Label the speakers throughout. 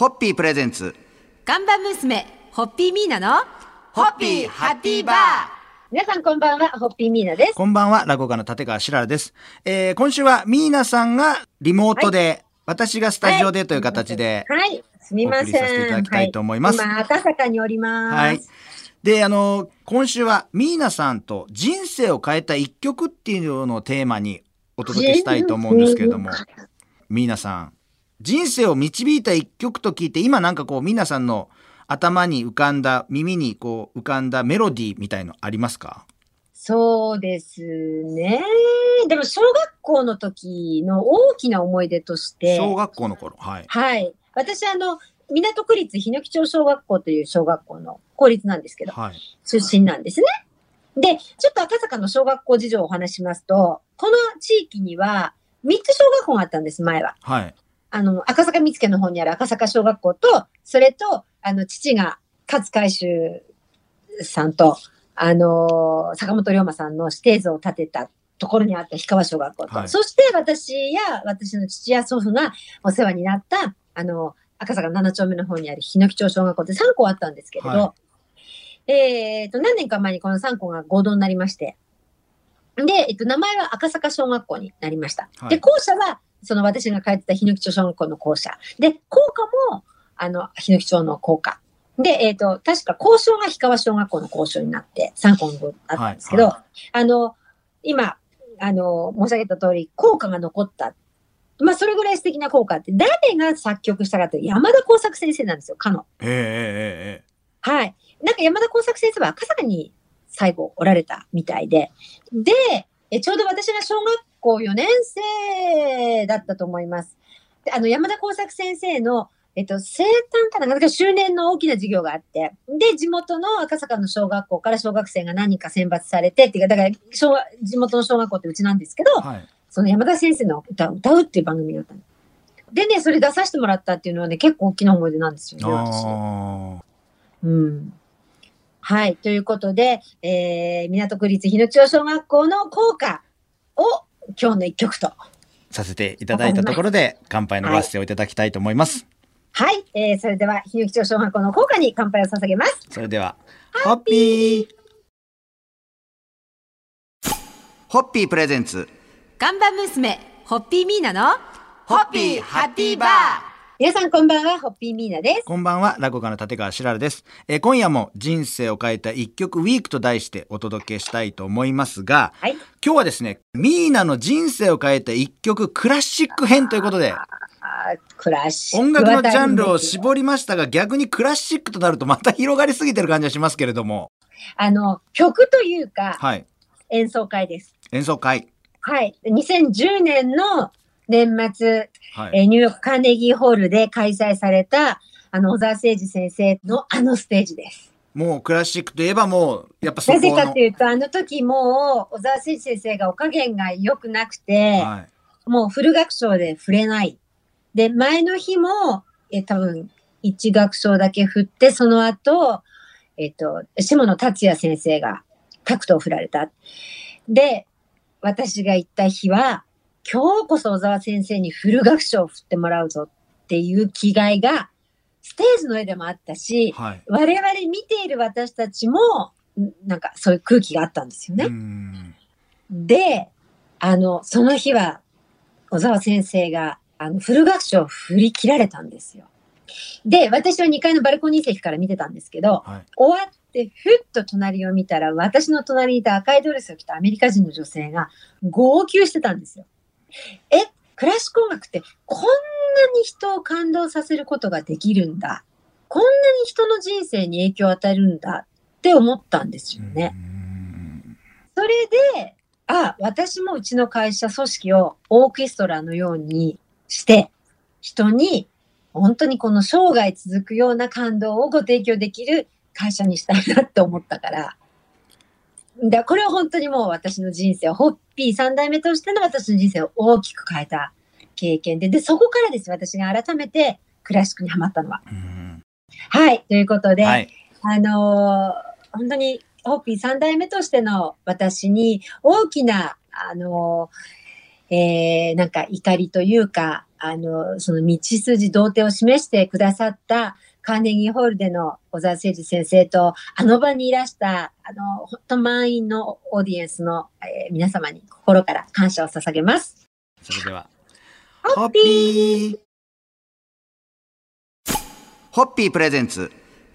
Speaker 1: ホッピープレゼンツ。
Speaker 2: ガンバ娘、ホッピーミーナの、
Speaker 1: ホッピーハッピーバー。
Speaker 3: 皆さんこんばんは、ホッピーミーナです。
Speaker 1: こんばんは、落語家の立川しららです。えー、今週はミーナさんがリモートで、私がスタジオでという形で、
Speaker 3: はい、すみません。
Speaker 1: させていただきたいと思います
Speaker 3: はい、今、赤坂におります。
Speaker 1: はい。で、あの、今週はミーナさんと人生を変えた一曲っていうのをテーマにお届けしたいと思うんですけれども、ミーナさん、人生を導いた一曲と聞いて、今なんかこう、ミーナさんの頭に浮かんだ、耳にこう浮かんだメロディーみたいのありますか？
Speaker 3: そうですね。でも、小学校の時の大きな思い出として、
Speaker 1: 小学校の頃。はい。
Speaker 3: はい。私、あの、港区立日野木町小学校という小学校の公立なんですけど、
Speaker 1: はい。
Speaker 3: 出身なんですね。で、ちょっと赤坂の小学校事情をお話しますと、この地域には3つ小学校があったんです、前は。
Speaker 1: はい。
Speaker 3: あの、赤坂見附の方にある赤坂小学校と、それと、あの、父が勝海舟さんと、あの、坂本龍馬さんの指定図を立てたところにあった氷川小学校と、
Speaker 1: はい。
Speaker 3: そして私や私の父や祖父がお世話になった、あの、赤坂7丁目の方にある日野木町小学校って3校あったんですけれど、
Speaker 1: は
Speaker 3: えっと、何年か前にこの3校が合同になりまして、で、えっと、名前は赤坂小学校になりました。
Speaker 1: はい。
Speaker 3: で、校舎は、その私が通ってた日野木町小学校の校舎。で、校歌も、あの、日野木町の校歌。で、えっ、と、確か校章が氷川小学校の校章になって、3校のあったんですけど、
Speaker 1: は
Speaker 3: あの、今、あの、申し上げた通り、校歌が残った。まあ、それぐらい素敵な校歌って、誰が作曲したかって、山田耕作先生なんですよ、かの。
Speaker 1: えええええ
Speaker 3: はい。なんか山田耕作先生は赤坂に最後おられたみたいで、で、えちょうど私が小学校4年生だったと思います。であの、山田耕作先生の、えっと、生誕かななんか周年の大きな授業があって、で、地元の赤坂の小学校から小学生が何人か選抜されて、っていうか、だから、小学地元の小学校ってうちなんですけど、
Speaker 1: えはい。
Speaker 3: その山田先生の歌を歌うっていう番組があったの。でね、それ出させてもらったっていうのはね、結構大きな思い出なんですよね、私。
Speaker 1: あ
Speaker 3: うん。はい。ということで、えー、港区立日野町小学校の校歌を今日の一曲と。
Speaker 1: ーさせていただいたところで、乾杯のご発声をいただきたいと思います。
Speaker 3: はい。えー、それでは、日野町小学校の校歌に乾杯を捧げます。
Speaker 1: それでは、ホッピーホッピープレゼンツ、
Speaker 2: ガンバ娘、ホッピーミーナの、
Speaker 1: ホッピーハッピーバー
Speaker 3: 皆さんこんばんは、ホッピーミーナです。
Speaker 1: こんばんは、落語家の立川しららです。えー今夜も人生を変えた一曲ウィークと題してお届けしたいと思いますが、
Speaker 3: はい。
Speaker 1: 今日はですね、ミーナの人生を変えた一曲クラシック編ということで、
Speaker 3: クラシック
Speaker 1: 音楽のジャンルを
Speaker 3: し
Speaker 1: 絞りましたが、逆にクラシックとなるとまた広がりすぎてる感じがしますけれども、
Speaker 3: あの、曲というか、
Speaker 1: はい。
Speaker 3: 演奏会です。
Speaker 1: 演奏会。
Speaker 3: はい。2010年の年末、
Speaker 1: はい。
Speaker 3: えーニューヨークカーネギーホールで開催された、あの、小沢誠二先生のあのステージです。
Speaker 1: もうクラシックといえばもう、やっぱそ。
Speaker 3: なぜかというと、あの時もう、小沢誠二先生がお加減が良くなくて、
Speaker 1: はい。
Speaker 3: もうフル楽章で振れない。で、前の日も、え、多分、一楽章だけ振って、その後、えっと、下野達也先生がタクトを振られた。で、私が行った日は、今日こそ小沢先生にフル楽章を振ってもらうぞっていう気概が、ステージの上でもあったし、
Speaker 1: はい。
Speaker 3: 我々見ている私たちも、んなんかそういう空気があったんですよね。で、あの、その日は、小沢先生が、あの、フル楽章を振り切られたんですよ。で、私は2階のバルコニー席から見てたんですけど、
Speaker 1: はい。
Speaker 3: 終わって、ふっと隣を見たら、私の隣にいた赤いドレスを着たアメリカ人の女性が、号泣してたんですよ。え、クラシック音楽って、こんなに人を感動させることができるんだ。こんなに人の人生に影響を与えるんだって思ったんですよね。それで、あ、私もうちの会社組織をオーケストラのようにして、人に本当にこの生涯続くような感動をご提供できる会社にしたいなって思ったから。で、これは本当にもう私の人生を、ホッピー三代目としての私の人生を大きく変えた経験で、で、そこからです、私が改めてクラシックにハマったのは。はい、ということで、
Speaker 1: はい。
Speaker 3: あのー本当に、ホッピー三代目としての私に大きな、あのーえーなんか怒りというか、あの、その道筋、童貞を示してくださったカーネギーホールでの小沢誠二先生と、あの場にいらした、あの、本当満員のオーディエンスの、えー皆様に心から感謝を捧げます。
Speaker 1: それでは
Speaker 3: ホッピ
Speaker 1: ー。ホッピープレゼンツ。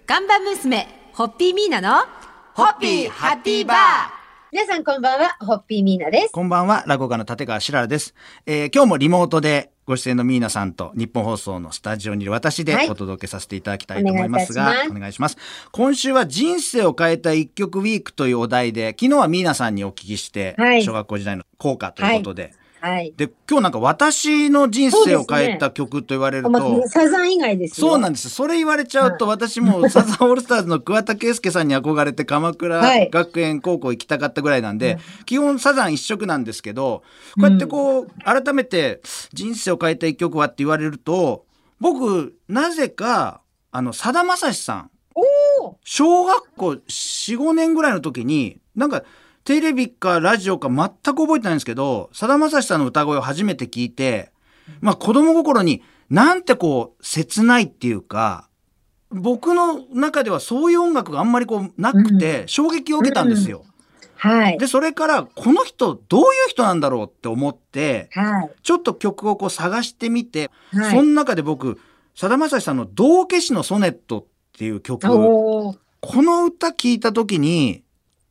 Speaker 2: 看板娘、ホッピーミーナの、
Speaker 1: ホッピーハッピーバー
Speaker 3: 皆さんこんばんは、ホッピーミーナです。
Speaker 1: こんばんは、落語家の立川しららです。えー今日もリモートでご出演のミーナさんと日本放送のスタジオにいる私で
Speaker 3: はい
Speaker 1: お届けさせていただきたいと思いますが、
Speaker 3: お願いいたします
Speaker 1: お願いします。今週は人生を変えた一曲ウィークというお題で、昨日はミーナさんにお聞きして、
Speaker 3: はい
Speaker 1: 小学校時代の効果ということで、
Speaker 3: はい。
Speaker 1: で、今日なんか私の人生を変えた曲と言われる
Speaker 3: ま
Speaker 1: と、
Speaker 3: あ、サザン以外ですよ。
Speaker 1: そうなんです。それ言われちゃうと、私も サザンオールスターズの桑田佳祐さんに憧れて鎌倉
Speaker 3: はい。
Speaker 1: 学園高校行きたかったぐらいなんで、
Speaker 3: うん。
Speaker 1: 基本サザン一色なんですけど、こうやってこう、改めて人生を変えた一曲はって言われると、僕、なぜか、あの、さだまさしさん、小学校4、5年ぐらいの時に、なんか、テレビかラジオか全く覚えてないんですけど、さだまさしさんの歌声を初めて聞いて、まあ子供心になんてこう切ないっていうか、僕の中ではそういう音楽があんまりこうなくて衝撃を受けたんですよ。
Speaker 3: はい。
Speaker 1: で、それからこの人どういう人なんだろうって思って、
Speaker 3: はい。
Speaker 1: ちょっと曲をこう探してみて、
Speaker 3: はい。
Speaker 1: その中で僕、さだまさしさんの道化師のソネットっていう曲、この歌聞いた時に、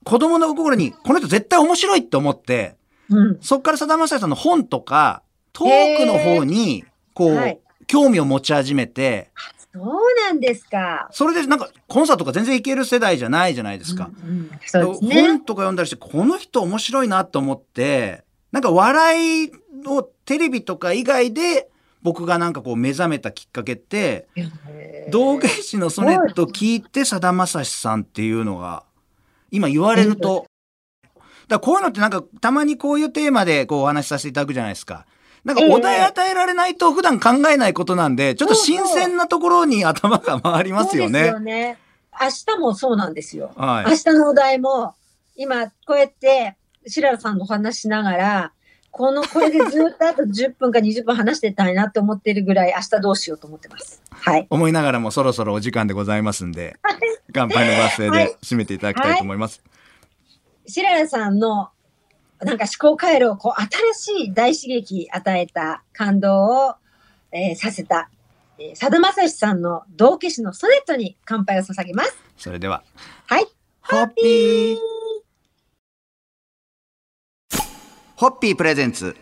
Speaker 1: 子供の心に、この人絶対面白いって思って、
Speaker 3: うん。
Speaker 1: そっからさだまさしさんの本とか、トークの方に、こう、
Speaker 3: はい
Speaker 1: 興味を持ち始めて、
Speaker 3: そうなんですか。
Speaker 1: それでなんか、コンサートとか全然行ける世代じゃないじゃないですか。
Speaker 3: うんうんそうですね
Speaker 1: 本。とか読んだりして、この人面白いなと思って、なんか笑いをテレビとか以外で、僕がなんかこう目覚めたきっかけって、道化師のソネット聞いてさだまさしさんっていうのが今言われるとだこういうのってなんかたまにこういうテーマでこうお話しさせていただくじゃないですか。なんかお題与えられないと普段考えないことなんでちょっと新鮮なところに頭が回りますよね
Speaker 3: そうですよ。ね。明日もそうなんですよ。
Speaker 1: はい
Speaker 3: 明。日のお題も、今、こうやって、白良さんのお話しながら、この、これでずっとあと10分か20分話してたいなって思ってるぐらい、明日どうしようと思ってます。はい。
Speaker 1: 思いながらもそろそろお時間でございますんで乾杯の合声
Speaker 3: はい
Speaker 1: で締めていただきたいと思います。
Speaker 3: 白良さんの、なんか思考回路を、こう、新しい大刺激与えた感動を、えーさせた、えー、さだまさしさんの道化師のソネットに乾杯を捧げます。
Speaker 1: それでは
Speaker 3: はい。
Speaker 1: ホッピーホッピープレゼンツ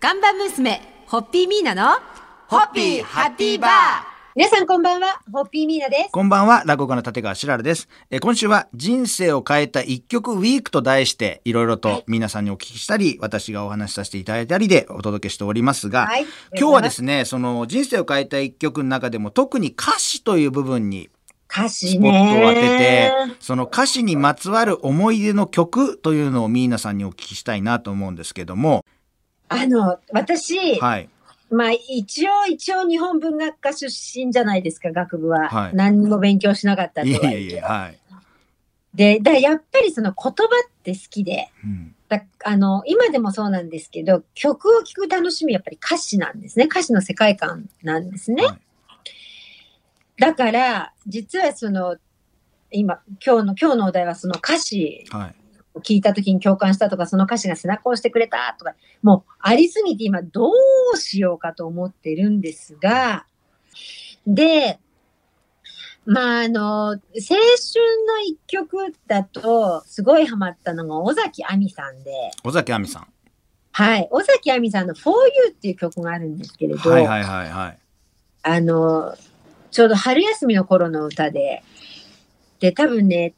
Speaker 2: 看板娘、ホッピーミーナの、
Speaker 1: ホッピーハッピーバー
Speaker 3: 皆さんこんばんは、ホッピーミーナです。
Speaker 1: こんばんは、落語家の立川しららです。えー今週は人生を変えた一曲ウィークと題して、いろいろと皆さんにお聞きしたり、私がお話しさせていただいたりでお届けしておりますが、
Speaker 3: はい。
Speaker 1: 今日はですね、その人生を変えた一曲の中でも特に歌詞という部分に
Speaker 3: 歌
Speaker 1: ス
Speaker 3: 詞
Speaker 1: ポットを当てて
Speaker 3: ね。、
Speaker 1: その歌詞にまつわる思い出の曲というのをミーナさんにお聞きしたいなと思うんですけども、
Speaker 3: あの、私、
Speaker 1: はい。
Speaker 3: まあ一応、一応日本文学科出身じゃないですか、学部は。
Speaker 1: はい
Speaker 3: 何にも勉強しなかったと
Speaker 1: い
Speaker 3: はい
Speaker 1: えいえ、はい。
Speaker 3: で、だやっぱりその言葉って好きで、
Speaker 1: うん
Speaker 3: だあの、今でもそうなんですけど、曲を聴く楽しみやっぱり歌詞なんですね。歌詞の世界観なんですね。
Speaker 1: はい
Speaker 3: だから、実はその、今、今日の、今日のお題はその歌詞
Speaker 1: はい。
Speaker 3: を聞いた時に共感したとか、その歌詞が背中を押してくれたとか、もうありすぎて今どうしようかと思ってるんですが、で、まああの、青春の一曲だと、すごいハマったのが尾崎亜美さんで、
Speaker 1: 尾崎亜美さん。
Speaker 3: はい、尾崎亜美さんの For You っていう曲があるんですけれど、
Speaker 1: はいはいはいはい。
Speaker 3: あの、ちょうど春休みの頃の歌で、で、多分ね、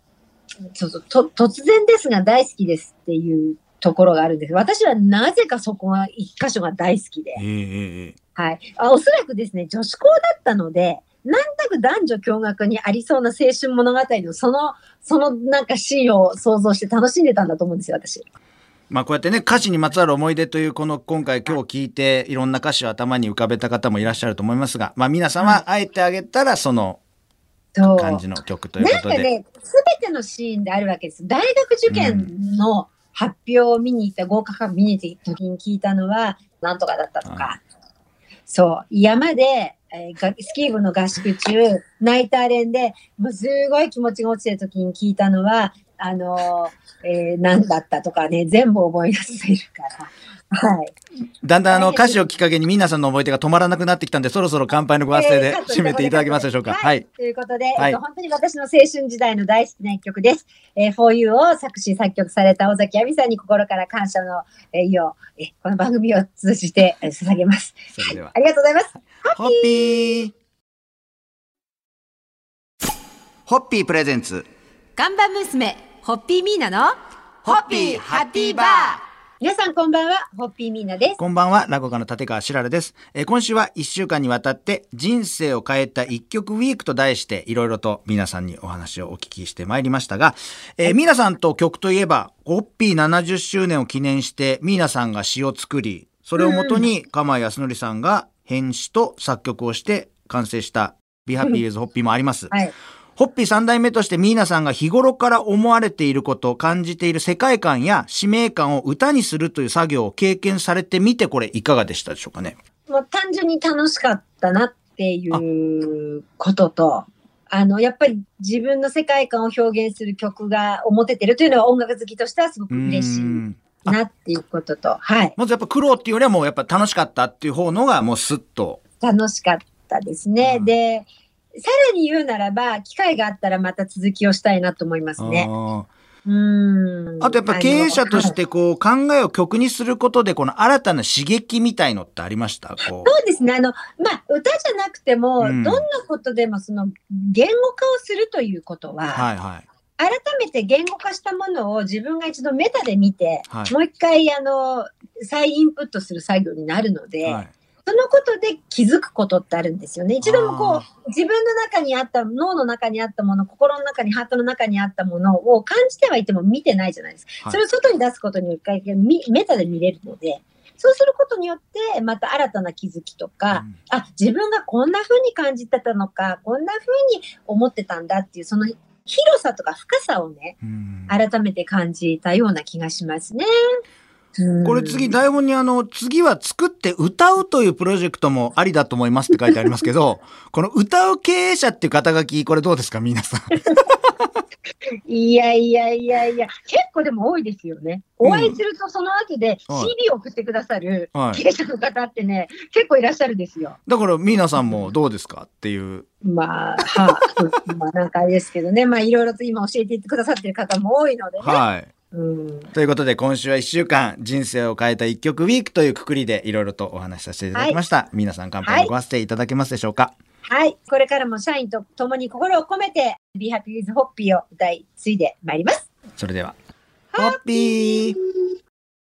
Speaker 3: そうそうと突然ですが大好きですっていうところがあるんです。私はなぜかそこが一箇所が大好きで
Speaker 1: え、ええええ
Speaker 3: はい。あおそらくですね、女子校だったので、なんとなく男女共学にありそうな青春物語のその、そのなんかシーンを想像して楽しんでたんだと思うんですよ、私。
Speaker 1: まあこうやってね歌詞にまつわる思い出というこの今回今日聞いていろんな歌詞を頭に浮かべた方もいらっしゃると思いますがまあ皆さんはあえてあげたらその。感じの曲という
Speaker 3: なん
Speaker 1: ことで、
Speaker 3: かね、すべてのシーンであるわけです。大学受験の発表を見に行った、合格発表見に行った時に聞いたのは、なんとかだったとか、そう、山で、えーがスキー部の合宿中、ナイター練で、もうすごい気持ちが落ちてる時に聞いたのは、あのーえー何だったとかね、全部覚え出せるから。はい。
Speaker 1: だんだんあの歌詞をきっかけに皆さんの思い出が止まらなくなってきたんで、そろそろ乾杯のご発声で締めていただけますでしょうか。
Speaker 3: は
Speaker 1: はいい。
Speaker 3: ということで、
Speaker 1: はい
Speaker 3: えっと、本当に私の青春時代の大好きな一曲です。えー、For You を作詞作曲された尾崎亜美さんに心から感謝のえー意を、えーこの番組を通じてえー捧げます。
Speaker 1: それでは
Speaker 3: あ。りがとうございます。
Speaker 1: ホッピーホッピープレゼンツ。
Speaker 2: 看板娘、ホッピーミーナの、
Speaker 1: ホッピーハッピーバー
Speaker 3: 皆さんこんばんは、ホッピーミーナです。
Speaker 1: こんばんは、落語家の立川しららです。えー今週は1週間にわたって人生を変えた一曲ウィークと題していろいろと皆さんにお話をお聞きしてまいりましたが、えー皆さんと曲といえば、ホッピー70周年を記念して皆さんが詩を作り、それをもとに釜井康則さんが編詞と作曲をして完成したビハッピーズホッピーもあります。
Speaker 3: はい。
Speaker 1: ホッピー三代目としてミーナさんが日頃から思われていること、感じている世界観や使命感を歌にするという作業を経験されてみて、これいかがでしたでしょうかね？
Speaker 3: もう単純に楽しかったなっていうことと、あの、やっぱり自分の世界観を表現する曲が表てるというのは音楽好きとしてはすごく嬉しい
Speaker 1: うん
Speaker 3: なっていうことと、はい。
Speaker 1: まずやっぱ苦労っていうよりはもうやっぱ楽しかったっていう方のがもうスッと。
Speaker 3: 楽しかったですね。
Speaker 1: うん
Speaker 3: で、さらに言うならば、機会があったらまた続きをしたいなと思いますね。
Speaker 1: あ
Speaker 3: うーん。
Speaker 1: ーあとやっぱ経営者としてこう考えを曲にすることでこの新たな刺激みたいのってありました？こ
Speaker 3: そうですね。あの、まあ、歌じゃなくても、
Speaker 1: うん
Speaker 3: どんなことでもその言語化をするということ
Speaker 1: う。
Speaker 3: は、
Speaker 1: はいはい。
Speaker 3: 改めて言語化したものを自分が一度メタで見て、
Speaker 1: はい
Speaker 3: もう一回、あの、再インプットする作業になるので、
Speaker 1: はい。
Speaker 3: そのことで気づくことってあるんですよね。一度もこ
Speaker 1: あ
Speaker 3: う、自分の中にあった、脳の中にあったもの、心の中に、ハートの中にあったものを感じてはいても見てないじゃないですか。
Speaker 1: はい
Speaker 3: それを外に出すことによってみメタで見れるので、そうすることによって、また新たな気づきとか、
Speaker 1: うん
Speaker 3: あ、自分がこんな風に感じてたのか、こんな風に思ってたんだっていう、その広さとか深さをね、
Speaker 1: うん
Speaker 3: 改めて感じたような気がしますね。うん。
Speaker 1: これ次台本にあの次は作って歌うというプロジェクトもありだと思いますって書いてありますけど この歌う経営者っていう肩書きこれどうですか？皆さん。
Speaker 3: いやいやいやいや、結構でも多いですよね。お会いするとその後で CD を送ってくださる
Speaker 1: はい。
Speaker 3: 経営者の方ってね、結構いらっしゃるんですよ。
Speaker 1: だから皆さんもどうですかっていう。
Speaker 3: まあ、はあ、まあなんかあれですけどね、まあいろいろと今教えてくださってる方も多いのでね。
Speaker 1: はい。
Speaker 3: うん、
Speaker 1: ということで今週は1週間人生を変えた一曲ウィークというくくりでいろいろとお話しさせていただきました、皆さん乾杯のご発声いただけますでしょうか、
Speaker 3: はい。これからも社員と共に心を込めて、Be Happy with Hoppy を歌い継いでまいります。
Speaker 1: それではホッピー